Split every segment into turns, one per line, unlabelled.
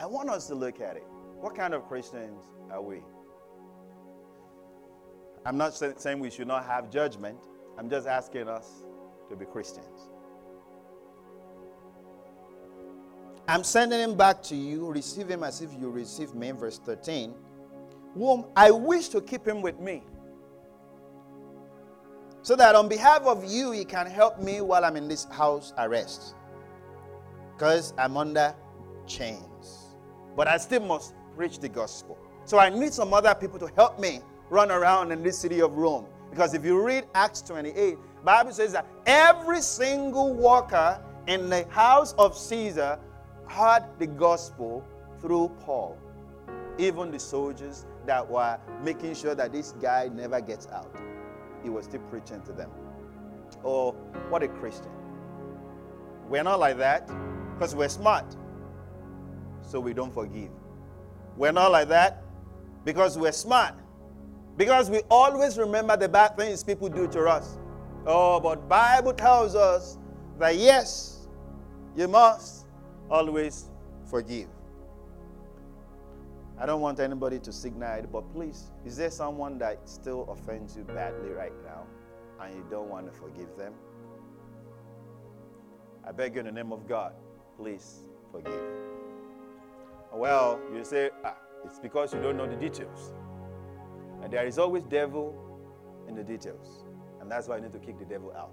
I want us to look at it. What kind of Christians are we? I'm not saying we should not have judgment. I'm just asking us to be Christians. I'm sending him back to you. Receive him as if you receive me. Verse 13. Whom I wish to keep him with me. So that on behalf of you, he can help me while I'm in this house arrest. Because I'm under chains. But I still must preach the gospel. So I need some other people to help me run around in this city of Rome. Because if you read Acts 28, Bible says that every single worker in the house of Caesar heard the gospel through Paul. Even the soldiers that were making sure that this guy never gets out, he was still preaching to them. Oh, what a Christian. We're not like that because we're smart, so we don't forgive. We're not like that because we're smart, because we always remember the bad things people do to us. Oh, but Bible tells us that yes, you must always forgive. I don't want anybody to signal it, but please, is there someone that still offends you badly right now and you don't want to forgive them? I beg you in the name of God, please forgive. Well, you say, ah, it's because you don't know the details. And there is always devil in the details. And that's why you need to kick the devil out.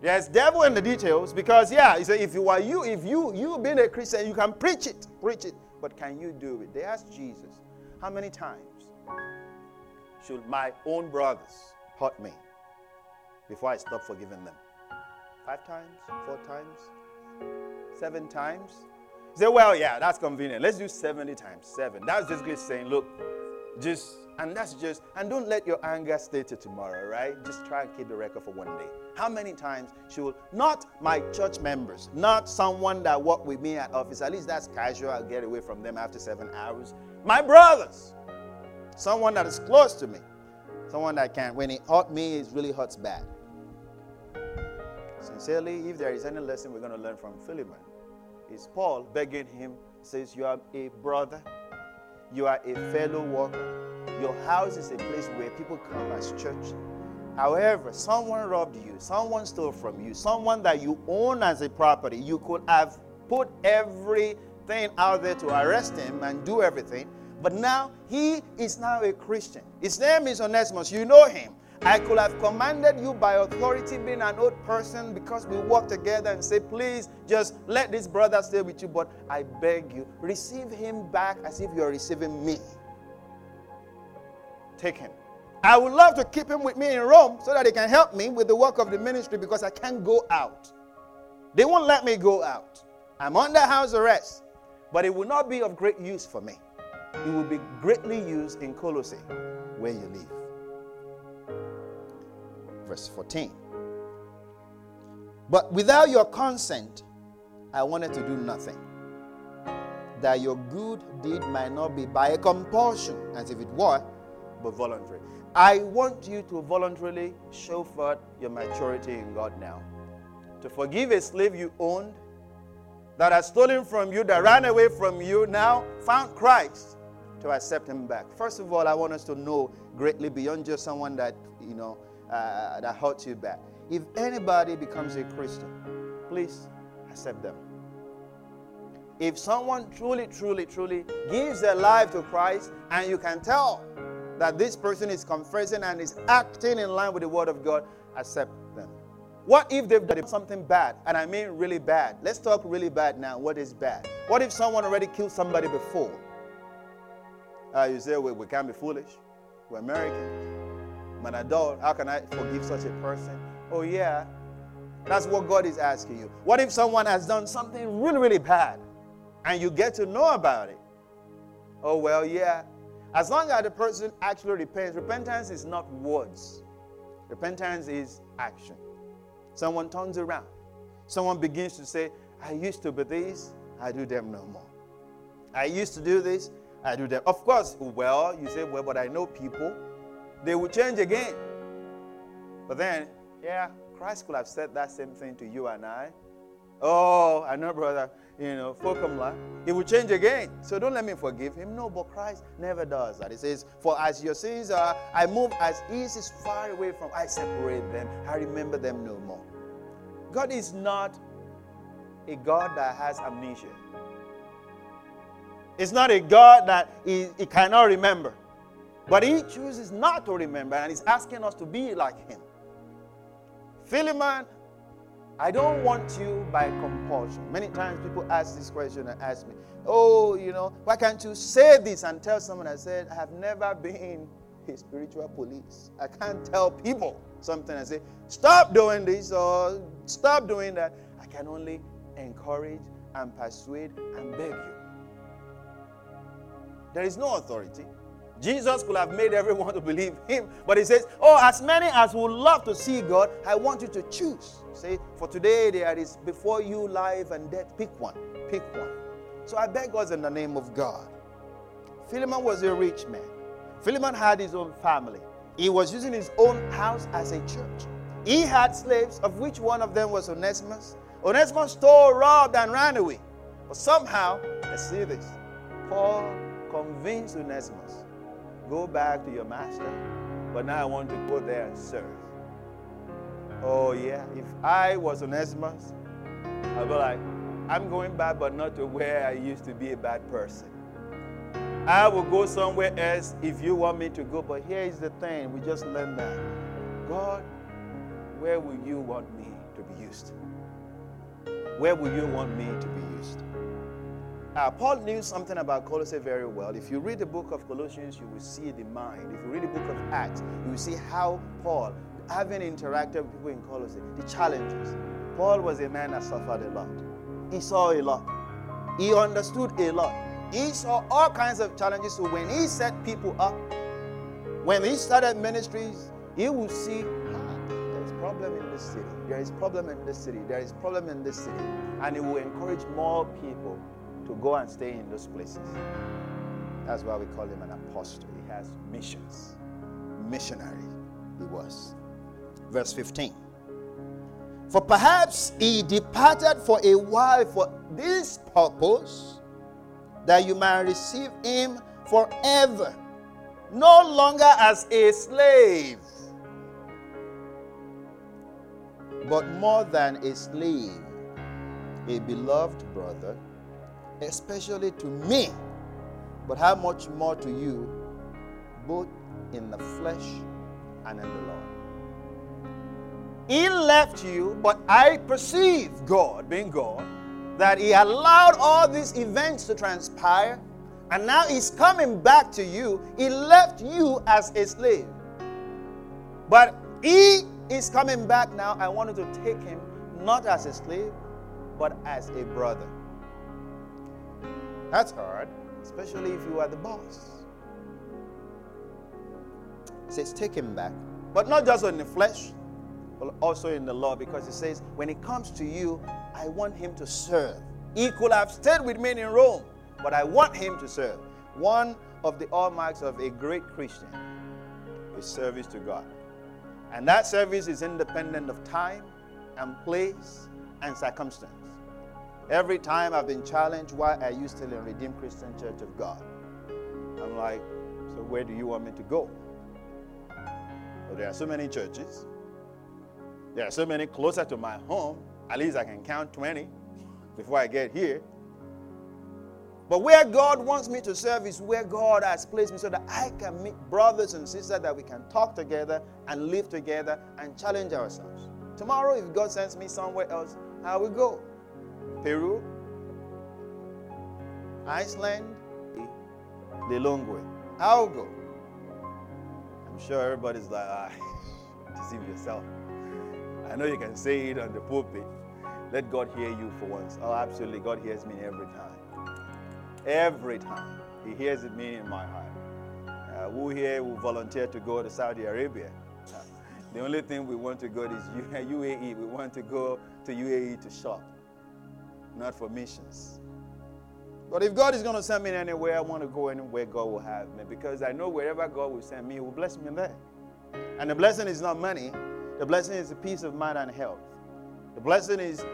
There's devil in the details because yeah, you say if you are you, if you you being a Christian, you can preach it, preach it. But can you do it? They asked Jesus, how many times should my own brothers hurt me before I stop forgiving them? Five times? Four times? Seven times? Said, well, yeah, that's convenient. Let's do 70 times seven. That's just saying, look, just and that's just, and don't let your anger stay to tomorrow, right? Just try and keep the record for one day. How many times should, not my church members, not someone that work with me at office, at least that's casual, I'll get away from them after seven hours. My brothers, someone that is close to me, someone that can, when it hurt me, it really hurts bad. Sincerely, if there is any lesson we're going to learn from Philemon, is Paul begging him, says, You are a brother, you are a fellow worker your house is a place where people come as church. However, someone robbed you, someone stole from you, someone that you own as a property, you could have put everything out there to arrest him and do everything. But now he is now a Christian. His name is Onesimus. You know him. I could have commanded you by authority, being an old person, because we work together and say, please just let this brother stay with you. But I beg you, receive him back as if you're receiving me take him. I would love to keep him with me in Rome so that he can help me with the work of the ministry because I can't go out. They won't let me go out. I'm under house arrest, but it will not be of great use for me. It will be greatly used in Colossae, where you live. Verse 14. But without your consent, I wanted to do nothing. That your good deed might not be by a compulsion, as if it were, but voluntary. I want you to voluntarily show forth your maturity in God now. To forgive a slave you owned, that has stolen from you, that ran away from you, now found Christ, to accept him back. First of all, I want us to know greatly beyond just someone that, you know, uh, that hurts you bad. If anybody becomes a Christian, please accept them. If someone truly, truly, truly gives their life to Christ and you can tell that this person is confessing and is acting in line with the word of God, accept them. What if they've done something bad? And I mean really bad. Let's talk really bad now. What is bad? What if someone already killed somebody before? Uh, you say, we can't be foolish. We're Americans. I'm an adult. How can I forgive such a person? Oh, yeah. That's what God is asking you. What if someone has done something really, really bad and you get to know about it? Oh, well, yeah. As long as the person actually repents, repentance is not words, repentance is action. Someone turns around, someone begins to say, I used to be this, I do them no more. I used to do this, I do them. Of course, well, you say, well, but I know people, they will change again. But then, yeah, Christ could have said that same thing to you and I. Oh, I know, brother, you know, Fokumla, he will change again. So don't let me forgive him. No, but Christ never does that. He says, For as your sins are, I move as east is far away from, I separate them. I remember them no more. God is not a God that has amnesia. It's not a God that he, he cannot remember. But he chooses not to remember and he's asking us to be like him. Philemon, I don't want you by compulsion. Many times people ask this question and ask me, Oh, you know, why can't you say this and tell someone I said, I have never been a spiritual police. I can't tell people something and say, stop doing this or stop doing that. I can only encourage and persuade and beg you. There is no authority. Jesus could have made everyone to believe him, but he says, Oh, as many as would love to see God, I want you to choose. Say, for today there is before you life and death. Pick one. Pick one. So I beg us in the name of God. Philemon was a rich man. Philemon had his own family. He was using his own house as a church. He had slaves, of which one of them was Onesimus. Onesimus stole, robbed, and ran away. But somehow, let's see this. Paul convinced Onesimus Go back to your master, but now I want to go there and serve. Oh, yeah. If I was Onesimus, I'd be like, I'm going back, but not to where I used to be a bad person. I will go somewhere else if you want me to go. But here is the thing we just learned that. God, where will you want me to be used? Where will you want me to be? Uh, Paul knew something about Colossae very well. If you read the book of Colossians, you will see the mind. If you read the book of Acts, you will see how Paul, having interacted with people in Colossae, the challenges. Paul was a man that suffered a lot. He saw a lot. He understood a lot. He saw all kinds of challenges. So when he set people up, when he started ministries, he would see ah, there is problem in this city. There is problem in this city. There is problem in this city, and he will encourage more people to go and stay in those places. That's why we call him an apostle. He has missions. Missionary, he was. Verse 15. For perhaps he departed for a while for this purpose, that you might receive him forever, no longer as a slave, but more than a slave, a beloved brother especially to me, but how much more to you, both in the flesh and in the Lord. He left you, but I perceive God, being God, that He allowed all these events to transpire, and now He's coming back to you. He left you as a slave, but He is coming back now. I wanted to take Him not as a slave, but as a brother. That's hard, especially if you are the boss. It says, take him back. But not just in the flesh, but also in the law, because it says, when it comes to you, I want him to serve. He could have stayed with me in Rome, but I want him to serve. One of the hallmarks of a great Christian is service to God. And that service is independent of time and place and circumstance. Every time I've been challenged, why are you still in Redeemed Christian Church of God? I'm like, so where do you want me to go? Well, there are so many churches. There are so many closer to my home. At least I can count 20 before I get here. But where God wants me to serve is where God has placed me so that I can meet brothers and sisters that we can talk together and live together and challenge ourselves. Tomorrow, if God sends me somewhere else, I will go. Peru, Iceland, Lilongwe. I'll go. I'm sure everybody's like, ah, deceive yourself. I know you can say it on the pulpit. Let God hear you for once. Oh, absolutely. God hears me every time. Every time. He hears it me in my heart. Uh, who here will volunteer to go to Saudi Arabia? Uh, the only thing we want to go is UAE. We want to go to UAE to shop not for missions. But if God is going to send me anywhere, I want to go anywhere God will have me because I know wherever God will send me, He will bless me there. And the blessing is not money, the blessing is the peace of mind and health. The blessing is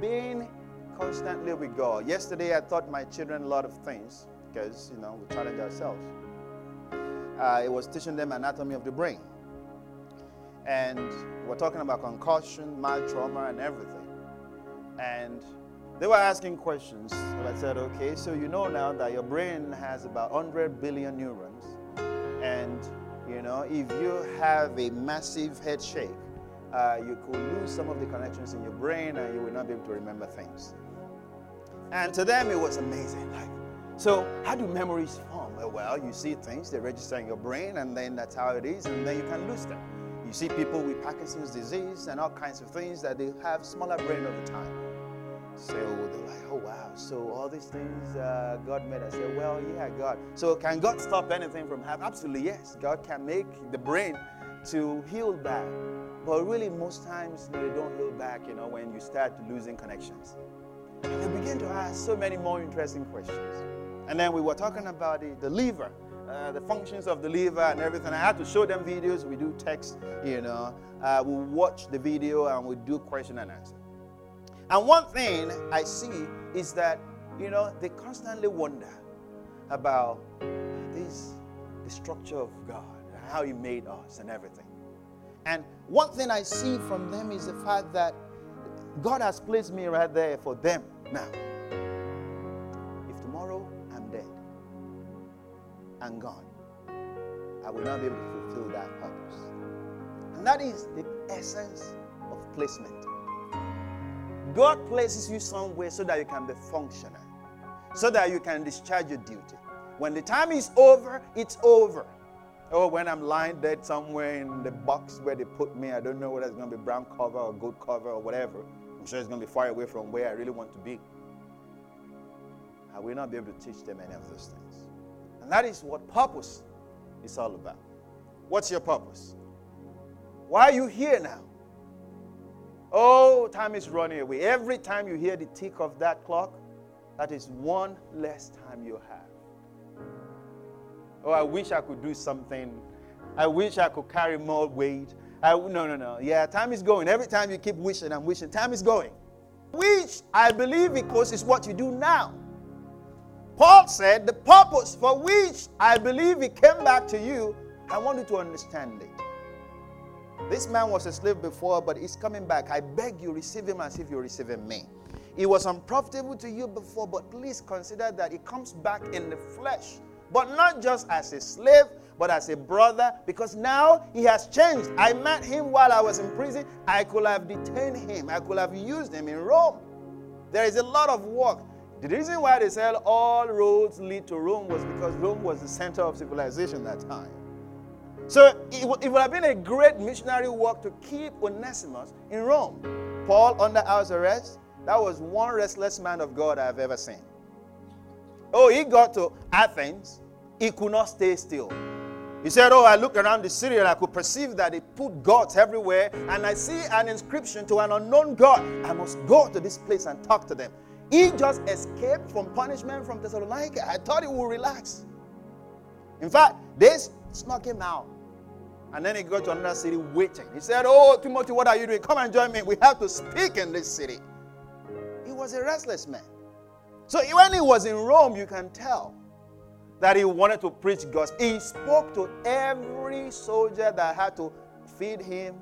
being constantly with God. Yesterday, I taught my children a lot of things because, you know, we challenge ourselves. Uh, it was teaching them anatomy of the brain. And we're talking about concussion, mild trauma, and everything. And they were asking questions. And I said, okay, so you know now that your brain has about 100 billion neurons. And, you know, if you have a massive head shake, uh, you could lose some of the connections in your brain and you will not be able to remember things. And to them, it was amazing. Like, so how do memories form? Well, you see things, they register in your brain, and then that's how it is, and then you can lose them. You see people with Parkinson's disease and all kinds of things that they have smaller brain over time. So they're like, oh wow, so all these things uh, God made. I say, well, yeah, God. So can God stop anything from happening? Absolutely, yes. God can make the brain to heal back. But really, most times they don't heal back, you know, when you start losing connections. And they begin to ask so many more interesting questions. And then we were talking about the, the liver, uh, the functions of the liver and everything. I had to show them videos. We do text, you know. Uh, we watch the video and we do question and answer. And one thing I see is that, you know, they constantly wonder about this, the structure of God, how He made us and everything. And one thing I see from them is the fact that God has placed me right there for them now. If tomorrow I'm dead and gone, I will not be able to fulfill that purpose. And that is the essence of placement. God places you somewhere so that you can be functional, so that you can discharge your duty. When the time is over, it's over. Oh, when I'm lying dead somewhere in the box where they put me, I don't know whether it's going to be brown cover or gold cover or whatever. I'm sure it's going to be far away from where I really want to be. I will not be able to teach them any of those things. And that is what purpose is all about. What's your purpose? Why are you here now? Oh, time is running away. Every time you hear the tick of that clock, that is one less time you have. Oh, I wish I could do something. I wish I could carry more weight. I, no, no, no. Yeah, time is going. Every time you keep wishing and wishing, time is going. Which I believe because it's what you do now. Paul said, The purpose for which I believe he came back to you, I want you to understand it. This man was a slave before, but he's coming back. I beg you, receive him as if you're receiving me. He was unprofitable to you before, but please consider that he comes back in the flesh. But not just as a slave, but as a brother, because now he has changed. I met him while I was in prison. I could have detained him, I could have used him in Rome. There is a lot of work. The reason why they said all roads lead to Rome was because Rome was the center of civilization at that time. So it, would, it would have been a great missionary work to keep Onesimus in Rome. Paul under house arrest, that was one restless man of God I've ever seen. Oh, he got to Athens, he could not stay still. He said, Oh, I looked around the city and I could perceive that they put gods everywhere, and I see an inscription to an unknown God. I must go to this place and talk to them. He just escaped from punishment from Thessalonica. I thought he would relax. In fact, they snuck him out and then he got to another city waiting. He said, Oh, Timothy, what are you doing? Come and join me. We have to speak in this city. He was a restless man. So when he was in Rome, you can tell that he wanted to preach gospel. He spoke to every soldier that had to feed him,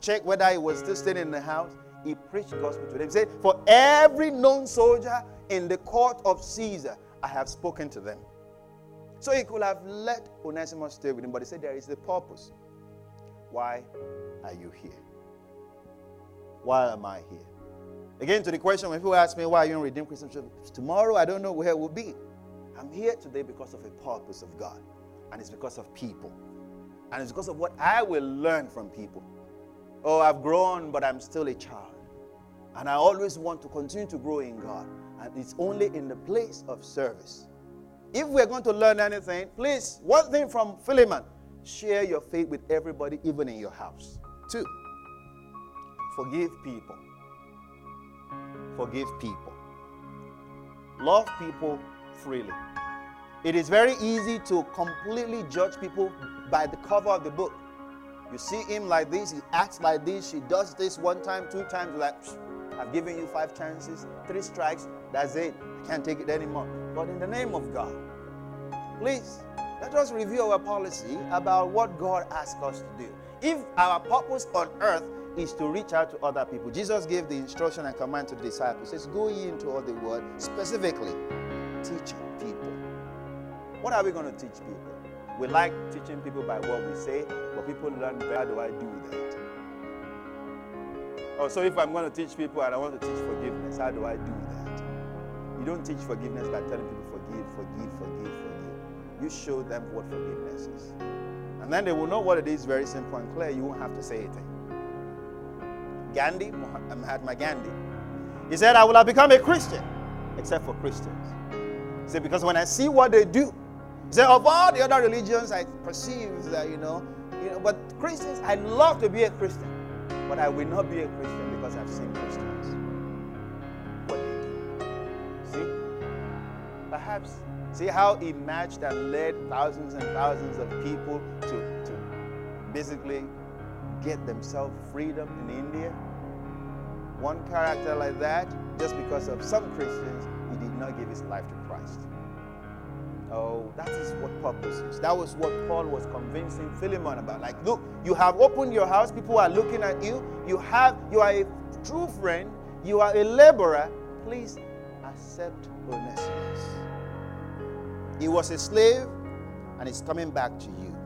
check whether he was still staying in the house. He preached gospel to them. He said, For every known soldier in the court of Caesar, I have spoken to them. So he could have let Onesimus stay with him, but he said there is a purpose. Why are you here? Why am I here? Again, to the question when people ask me why are you in Redeemed Christian Church, tomorrow I don't know where we'll be. I'm here today because of a purpose of God, and it's because of people, and it's because of what I will learn from people. Oh, I've grown, but I'm still a child, and I always want to continue to grow in God, and it's only in the place of service. If we're going to learn anything, please, one thing from Philemon Share your faith with everybody, even in your house. Two, forgive people. Forgive people. Love people freely. It is very easy to completely judge people by the cover of the book. You see him like this, he acts like this, she does this one time, two times, like, I've given you five chances, three strikes, that's it. I can't take it anymore. But in the name of God, please let us review our policy about what God asks us to do. If our purpose on earth is to reach out to other people, Jesus gave the instruction and command to the disciples. Says, Go ye into all the world, specifically teaching people. What are we going to teach people? We like teaching people by what we say, but people learn how do I do that? Oh, so if I'm going to teach people and I want to teach forgiveness, how do I do that? You don't teach forgiveness by telling people forgive, forgive, forgive, forgive. You show them what forgiveness is. And then they will know what it is very simple and clear. You won't have to say anything. Gandhi, uh, Mahatma Gandhi, he said, I will have become a Christian except for Christians. He said, because when I see what they do, he said, of all the other religions, I perceive that, you know, you know, but Christians, I'd love to be a Christian, but I will not be a Christian because I've seen Christians. What they do. See? Perhaps, see how he matched and led thousands and thousands of people to, to basically get themselves freedom in India? One character like that, just because of some Christians, he did not give his life to Christ. Oh, that is what purpose is. That was what Paul was convincing Philemon about. Like, look, you have opened your house, people are looking at you. You have you are a true friend, you are a laborer. Please accept Onesimus. He was a slave and he's coming back to you.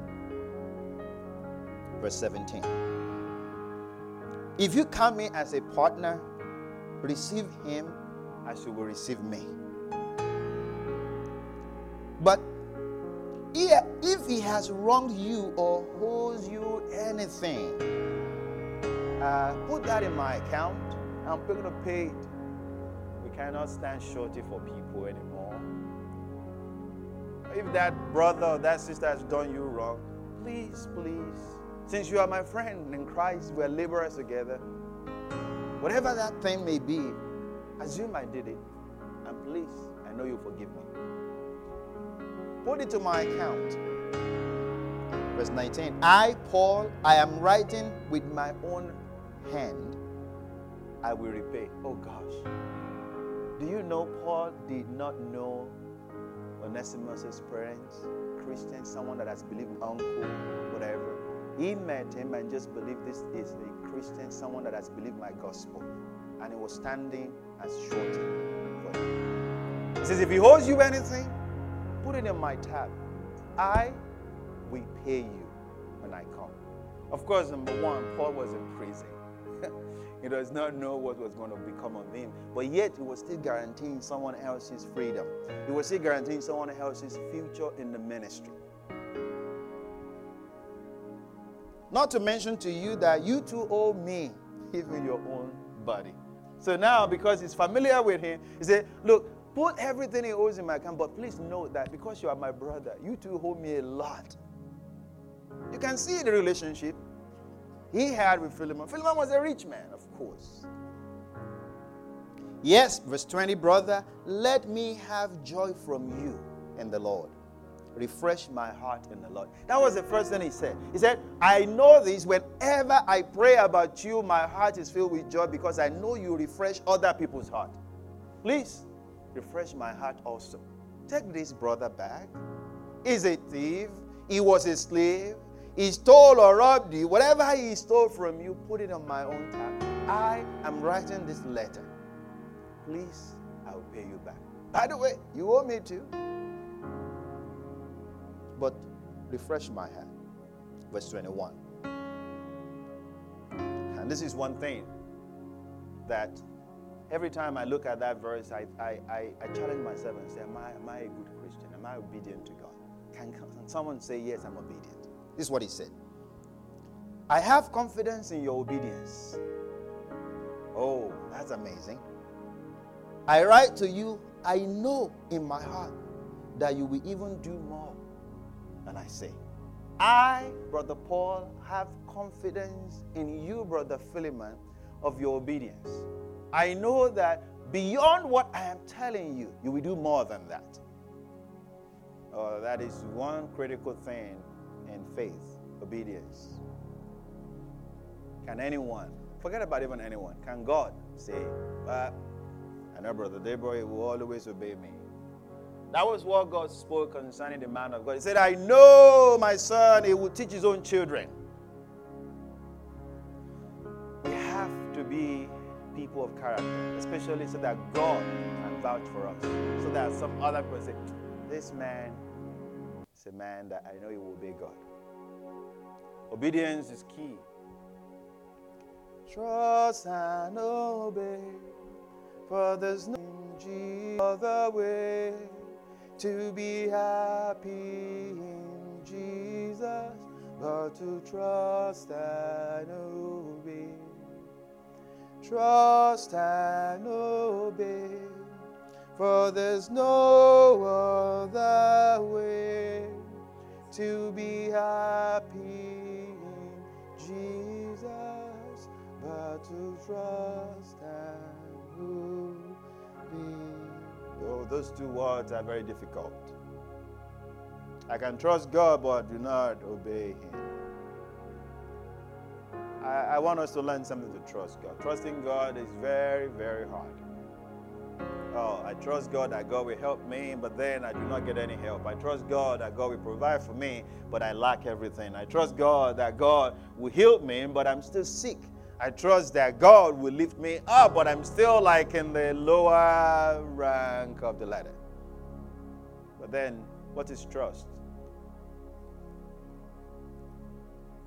Verse 17. If you come in as a partner, receive him as you will receive me. But if he has wronged you or owes you anything, uh, put that in my account. I'm going to pay it. We cannot stand shorty for people anymore. If that brother or that sister has done you wrong, please, please, since you are my friend in Christ, we're laborers together. Whatever that thing may be, assume I did it. And please, I know you forgive me. Put it to my account. Verse 19 I, Paul, I am writing with my own hand. I will repay. Oh gosh. Do you know Paul did not know Onesimus' parents, Christian, someone that has believed uncle, whatever. He met him and just believed this is a Christian, someone that has believed my gospel. And he was standing as shorty for him. He says, if he owes you anything, put it in my tab. I will pay you when I come. Of course, number one, Paul was in prison. He does not know what was going to become of him. But yet, he was still guaranteeing someone else's freedom. He was still guaranteeing someone else's future in the ministry. Not to mention to you that you too owe me even your own body. So now, because he's familiar with him, he said, Look, put everything he owes in my account, but please note that because you are my brother, you too owe me a lot. You can see the relationship he had with Philemon. Philemon was a rich man, of course. Yes, verse 20, brother, let me have joy from you in the Lord refresh my heart in the Lord. That was the first thing he said. He said, I know this whenever I pray about you, my heart is filled with joy because I know you refresh other people's heart. Please refresh my heart also. Take this brother back. He's a thief. He was a slave. He stole or robbed you. Whatever he stole from you, put it on my own tab. I am writing this letter. Please, I will pay you back. By the way, you owe me too but refresh my hand. Verse 21. And this is one thing that every time I look at that verse, I, I, I, I challenge myself and say, am I, am I a good Christian? Am I obedient to God? Can, can someone say, Yes, I'm obedient? This is what he said. I have confidence in your obedience. Oh, that's amazing. I write to you, I know in my heart that you will even do more and I say, I, Brother Paul, have confidence in you, Brother Philemon, of your obedience. I know that beyond what I am telling you, you will do more than that. Oh, that is one critical thing in faith obedience. Can anyone Forget about even anyone. Can God say, uh, I know, brother Deborah will always obey me. That was what God spoke concerning the man of God. He said, I know my son, he will teach his own children. We have to be people of character, especially so that God can vouch for us. So that some other person This man is a man that I know he will obey God. Obedience is key. Trust and obey, for there's no other way to be happy in Jesus, but to trust and obey. Trust and obey, for there's no other way to be happy in Jesus, but to trust and obey. Oh, those two words are very difficult. I can trust God, but do not obey Him. I, I, want us to learn something to trust God. Trusting God is very, very hard. Oh, I trust God that God will help me, but then I do not get any help. I trust God that God will provide for me, but I lack everything. I trust God that God will heal me, but I'm still sick. I trust that God will lift me up, but I'm still like in the lower rank of the ladder. But then, what is trust?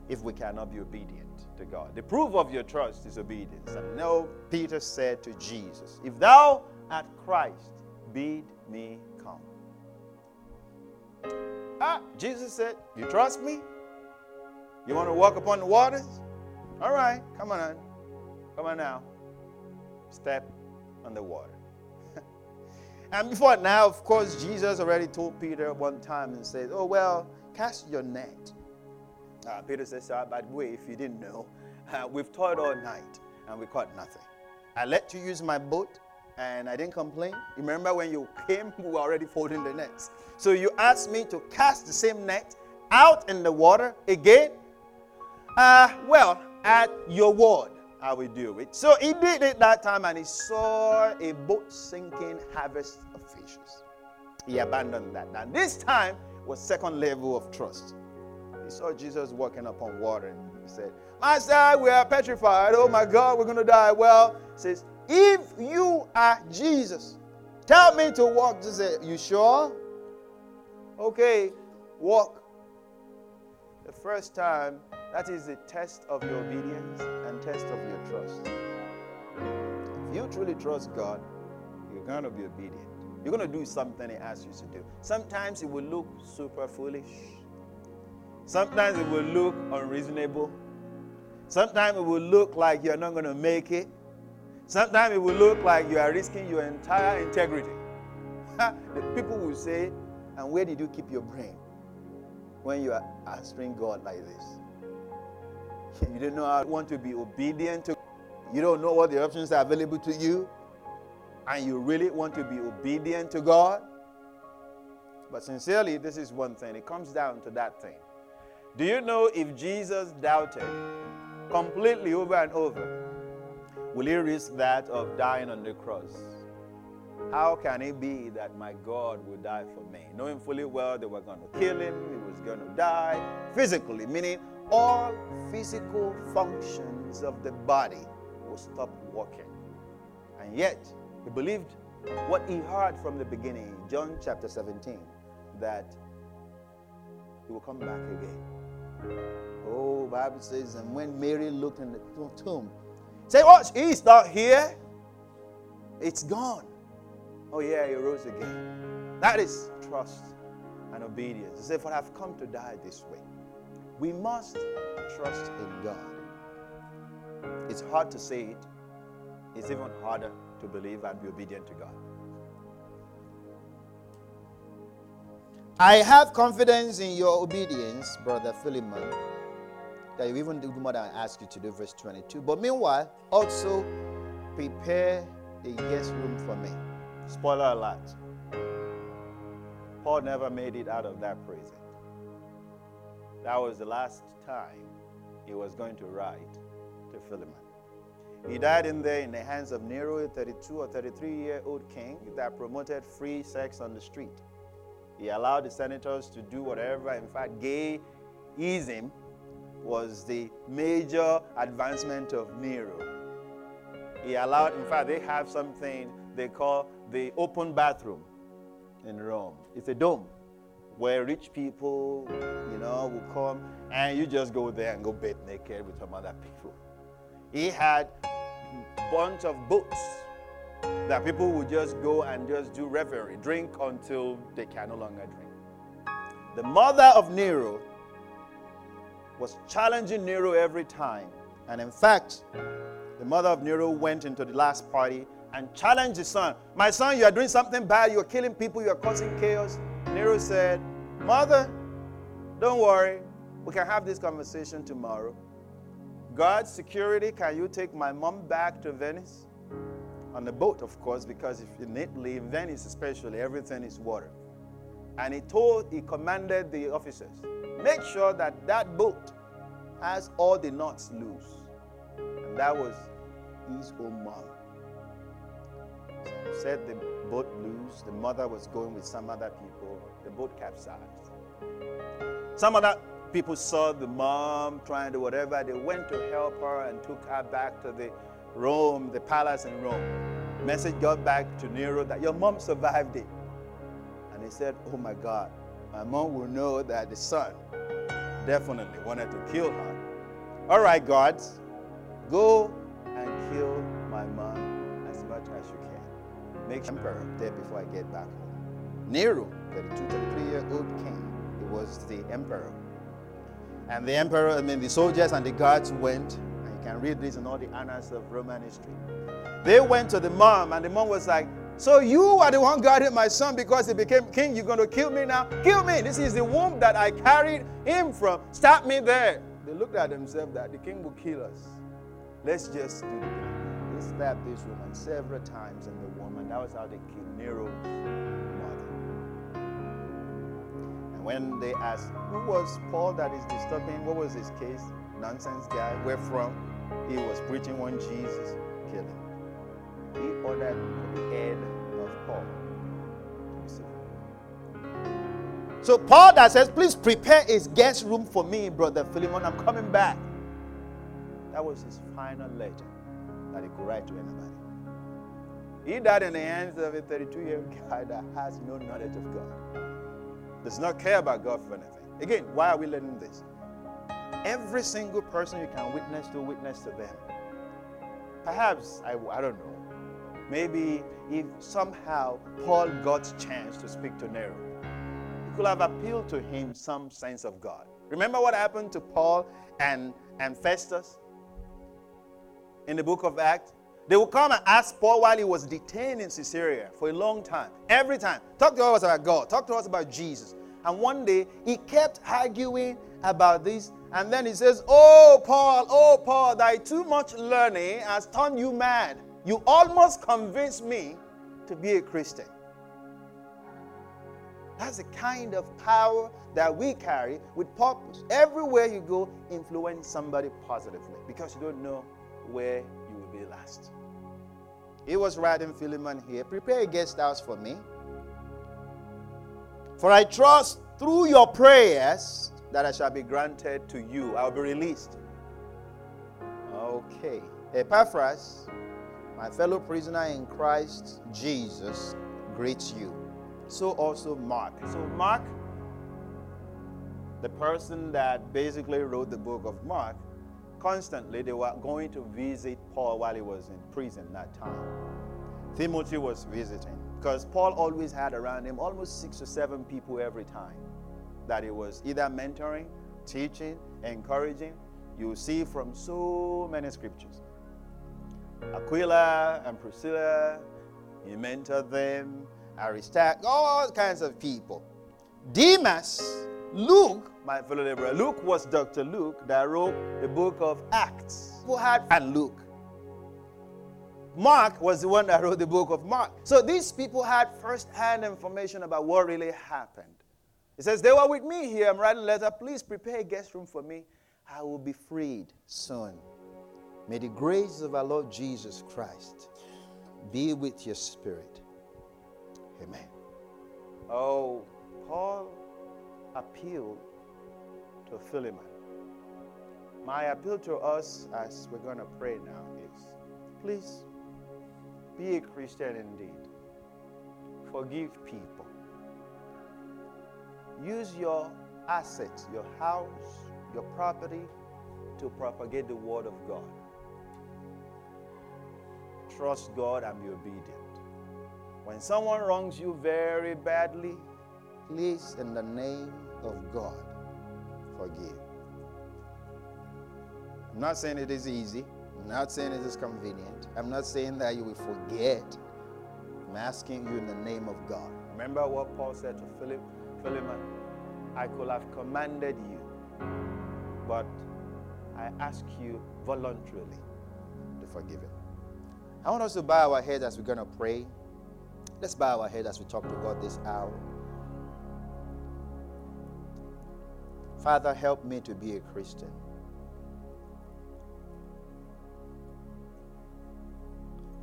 If we cannot be obedient to God. The proof of your trust is obedience. And no, Peter said to Jesus, If thou art Christ, bid me come. Ah, Jesus said, You trust me? You want to walk upon the waters? All right, come on. Come on now. Step on the water. and before now, of course, Jesus already told Peter one time and said, Oh, well, cast your net. Uh, Peter says, uh, By the way, if you didn't know, uh, we've toiled all night and we caught nothing. I let you use my boat and I didn't complain. Remember when you came, we were already folding the nets. So you asked me to cast the same net out in the water again? Uh, well, at your word, I will do it. So he did it that time and he saw a boat sinking harvest of fishes. He abandoned that. Now, this time was second level of trust. He saw Jesus walking upon water and he said, Master, we are petrified. Oh my God, we're going to die. Well, says, if you are Jesus, tell me to walk. Just say, You sure? Okay, walk. The first time that is the test of your obedience and test of your trust. If you truly trust God, you're going to be obedient. You're going to do something He asks you to do. Sometimes it will look super foolish. Sometimes it will look unreasonable. Sometimes it will look like you're not going to make it. Sometimes it will look like you are risking your entire integrity. the people will say, And where did you keep your brain when you are answering God like this? You don't know how to want to be obedient to you don't know what the options are available to you, and you really want to be obedient to God. But sincerely, this is one thing. It comes down to that thing. Do you know if Jesus doubted completely over and over, will he risk that of dying on the cross? How can it be that my God will die for me? Knowing fully well they were going to kill him, he was going to die physically, meaning all physical functions of the body will stop working. And yet, he believed what he heard from the beginning, John chapter 17, that he will come back again. Oh, Bible says, and when Mary looked in the tomb, say, Oh, he's not here. It's gone. Oh, yeah, he rose again. That is trust and obedience. He said, For I've come to die this way. We must trust in God. It's hard to say it, it's even harder to believe and be obedient to God. I have confidence in your obedience, brother Philemon, that you even do more than I ask you to do, verse 22. But meanwhile, also prepare a guest room for me. Spoiler alert. Paul never made it out of that prison. That was the last time he was going to write to Philemon. He died in there in the hands of Nero, a 32 or 33 year old king that promoted free sex on the street. He allowed the senators to do whatever. In fact, gayism was the major advancement of Nero. He allowed, in fact, they have something they call the open bathroom in Rome. It's a dome where rich people, you know, will come and you just go there and go bathe naked with some other people. He had a bunch of boats that people would just go and just do revelry, drink until they can no longer drink. The mother of Nero was challenging Nero every time. And in fact, the mother of Nero went into the last party and challenged his son. My son, you are doing something bad. You're killing people. You're causing chaos. Nero said, Mother, don't worry. We can have this conversation tomorrow. God's security, can you take my mom back to Venice? On the boat, of course, because if in Italy, in Venice especially, everything is water. And he told, he commanded the officers, make sure that that boat has all the knots loose. And that was his own mom. So he set the boat loose. The mother was going with some other people. The boat capsized. Some other people saw the mom trying to whatever. They went to help her and took her back to the Rome, the palace in Rome. Message got back to Nero that your mom survived it. Said, Oh my God, my mom will know that the son definitely wanted to kill her. All right, gods, go and kill my mom as much as you can. Make sure emperor there before I get back home. Nero, 32, 33 year old king, he was the emperor. And the emperor, I mean, the soldiers and the guards went, and you can read this in all the annals of Roman history. They went to the mom, and the mom was like, So you are the one guarding my son because he became king. You're going to kill me now? Kill me. This is the womb that I carried him from. Stop me there. They looked at themselves that the king will kill us. Let's just do. They stabbed this woman several times in the womb, and that was how they killed Nero's mother. And when they asked, Who was Paul that is disturbing? What was his case? Nonsense guy. Where from? He was preaching one Jesus. Kill him. He ordered the head of Paul So Paul that says, please prepare his guest room for me, brother Philemon. I'm coming back. That was his final letter that he could write to anybody. He died in the hands of a 32-year-old guy that has no knowledge of God. Does not care about God for anything. Again, why are we learning this? Every single person you can witness to, witness to them. Perhaps, I, I don't know, maybe if somehow Paul got chance to speak to Nero, he could have appealed to him some sense of God. Remember what happened to Paul and, and Festus in the book of Acts? They would come and ask Paul while he was detained in Caesarea for a long time. Every time. Talk to us about God. Talk to us about Jesus. And one day he kept arguing about this. And then he says, Oh, Paul, oh, Paul, thy too much learning has turned you mad. You almost convinced me to be a Christian. That's the kind of power that we carry with purpose. Everywhere you go, influence somebody positively because you don't know where you will be last. He was writing Philemon here prepare a guest house for me. For I trust through your prayers that I shall be granted to you. I'll be released. Okay. Epaphras, my fellow prisoner in Christ Jesus, greets you so also Mark. So, Mark, the person that basically wrote the book of Mark, constantly they were going to visit Paul while he was in prison that time. Timothy was visiting because Paul always had around him almost six or seven people every time that he was either mentoring, teaching, encouraging. You see from so many scriptures. Aquila and Priscilla, he mentored them. Aristarchus, all kinds of people. Demas, Luke, my fellow laborer, Luke was Dr. Luke that wrote the book of Acts. Who had and Luke. Mark was the one that wrote the book of Mark. So these people had first-hand information about what really happened. He says, They were with me here. I'm writing a letter. Please prepare a guest room for me. I will be freed soon. May the grace of our Lord Jesus Christ be with your spirit. Amen. Oh, Paul appealed to Philemon. My appeal to us as we're going to pray now is please be a Christian indeed. Forgive people. Use your assets, your house, your property to propagate the word of God. Trust God and be obedient. When someone wrongs you very badly, please, in the name of God, forgive. I'm not saying it is easy. I'm not saying it is convenient. I'm not saying that you will forget. I'm asking you in the name of God. Remember what Paul said to Philip, Philemon? I could have commanded you, but I ask you voluntarily to forgive him. I want us to bow our heads as we're going to pray. Let's bow our head as we talk to God this hour. Father, help me to be a Christian.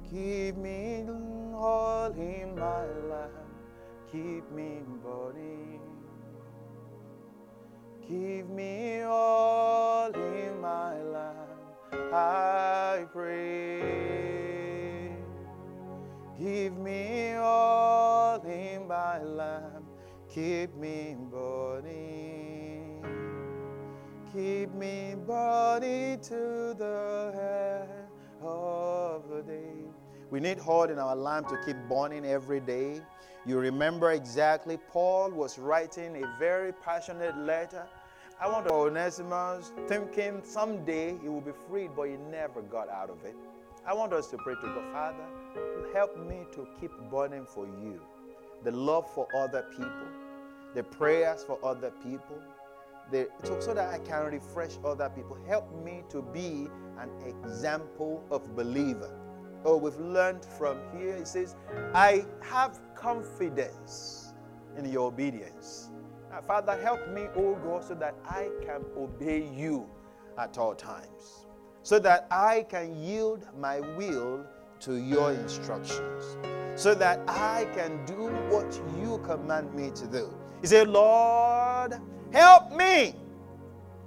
Keep me all in my life. Keep me in body. Give me all in my life. I pray. Give me all in my life. Keep me burning. Keep me burning to the end of the day. We need hold in our lamp to keep burning every day. You remember exactly, Paul was writing a very passionate letter. I want to Onesimus thinking someday he will be freed, but he never got out of it. I want us to pray to God, Father, help me to keep burning for you. The love for other people, the prayers for other people, the, so that I can refresh other people. Help me to be an example of believer. Oh, we've learned from here. He says, I have confidence in your obedience. Now, Father, help me, oh God, so that I can obey you at all times, so that I can yield my will to your instructions, so that I can do what you command me to do. He said, Lord, help me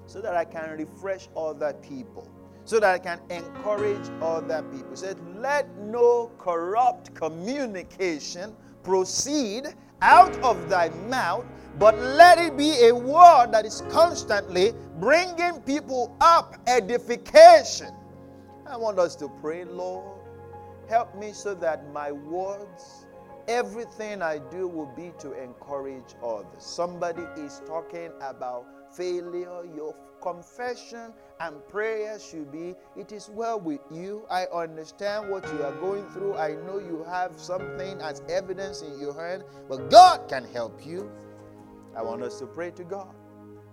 so that I can refresh other people so that I can encourage other people. He said, Let no corrupt communication proceed out of thy mouth, but let it be a word that is constantly bringing people up, edification. I want us to pray, Lord, help me so that my words, everything I do will be to encourage others. Somebody is talking about failure, your confession and prayer should be it is well with you. I understand what you are going through. I know you have something as evidence in your hand, but God can help you. I want us to pray to God.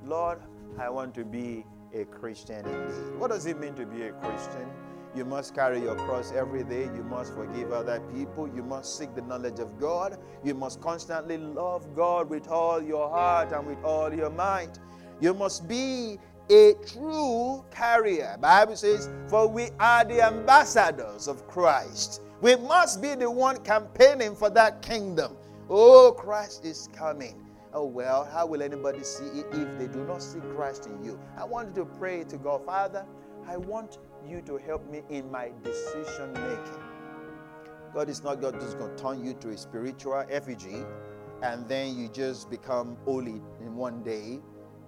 Lord, I want to be a Christian indeed. What does it mean to be a Christian? You must carry your cross every day. You must forgive other people. You must seek the knowledge of God. You must constantly love God with all your heart and with all your might. You must be a true carrier. Bible says, "For we are the ambassadors of Christ." We must be the one campaigning for that kingdom. Oh, Christ is coming. Oh, well, how will anybody see it if they do not see Christ in you? I want you to pray to God, Father, I want you to help me in my decision making. God is not God just going to turn you to a spiritual effigy and then you just become holy in one day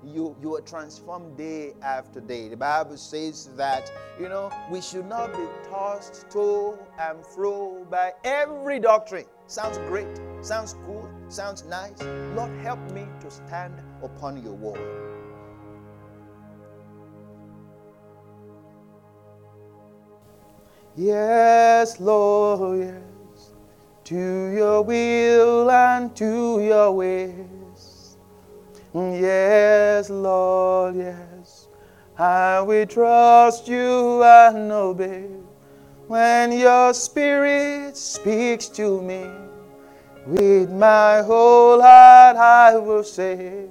you you are transformed day after day. The Bible says that you know we should not be tossed to and fro by every doctrine. Sounds great, sounds cool, sounds nice. Lord, help me to stand upon your word. Yes, Lord, yes, to your will and to your ways. Yes, Lord, yes. I will trust you and obey. When your spirit speaks to me, with my whole heart I will say,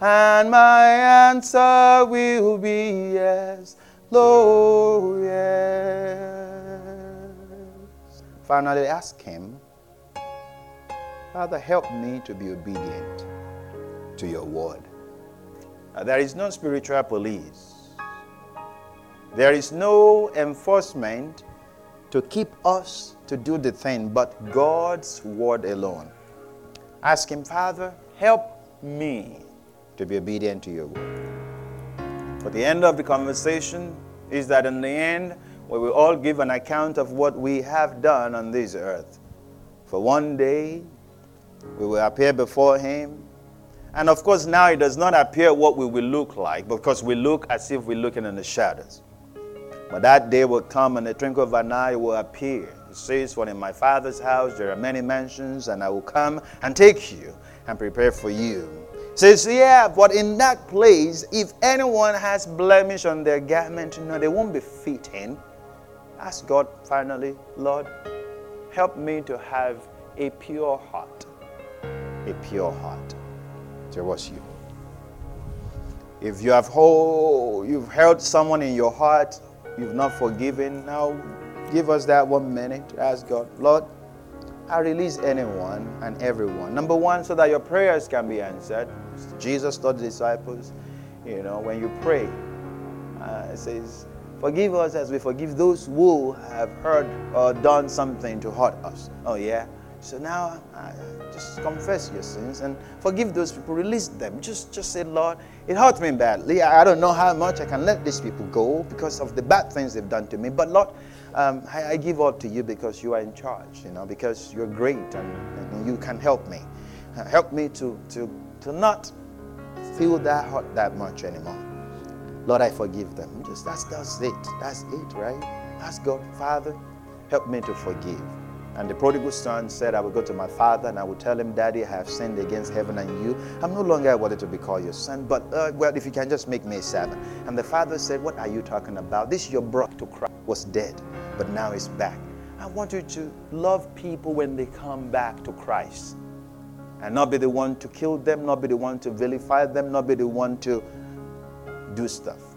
and my answer will be yes. Lord, yes. Finally, ask Him, Father, help me to be obedient to your word. Now, there is no spiritual police. There is no enforcement to keep us to do the thing but God's word alone. Ask Him, Father, help me to be obedient to your word. But the end of the conversation is that in the end, we will all give an account of what we have done on this earth. For one day, we will appear before Him. And of course, now it does not appear what we will look like because we look as if we're looking in the shadows. But that day will come and the twinkle of an eye will appear. It says, For in my Father's house there are many mansions, and I will come and take you and prepare for you. It says, Yeah, but in that place, if anyone has blemish on their garment, you know, they won't be fitting. Ask God finally, Lord, help me to have a pure heart. A pure heart towards you. If you have hold, you've held someone in your heart you've not forgiven, now give us that one minute to ask God, Lord, I release anyone and everyone. Number one, so that your prayers can be answered. Jesus taught the disciples, you know, when you pray, uh, it says, Forgive us as we forgive those who have heard or done something to hurt us. Oh, yeah? So now, uh, just confess your sins and forgive those people. Release them. Just, just say, Lord, it hurt me badly. I don't know how much I can let these people go because of the bad things they've done to me. But Lord, um, I, I, give all to you because you are in charge. You know, because you're great and, and you can help me. Uh, help me to to to not feel that hurt that much anymore. Lord, I forgive them. Just that's that's it. That's it, right? Ask God, Father, help me to forgive. And the prodigal son said, I will go to my father and I will tell him, Daddy, I have sinned against heaven and you. I'm no longer worthy to be called your son, but uh, well, if you can just make me a servant. And the father said, What are you talking about? This your brother to Christ was dead, but now he's back. I want you to love people when they come back to Christ and not be the one to kill them, not be the one to vilify them, not be the one to do stuff.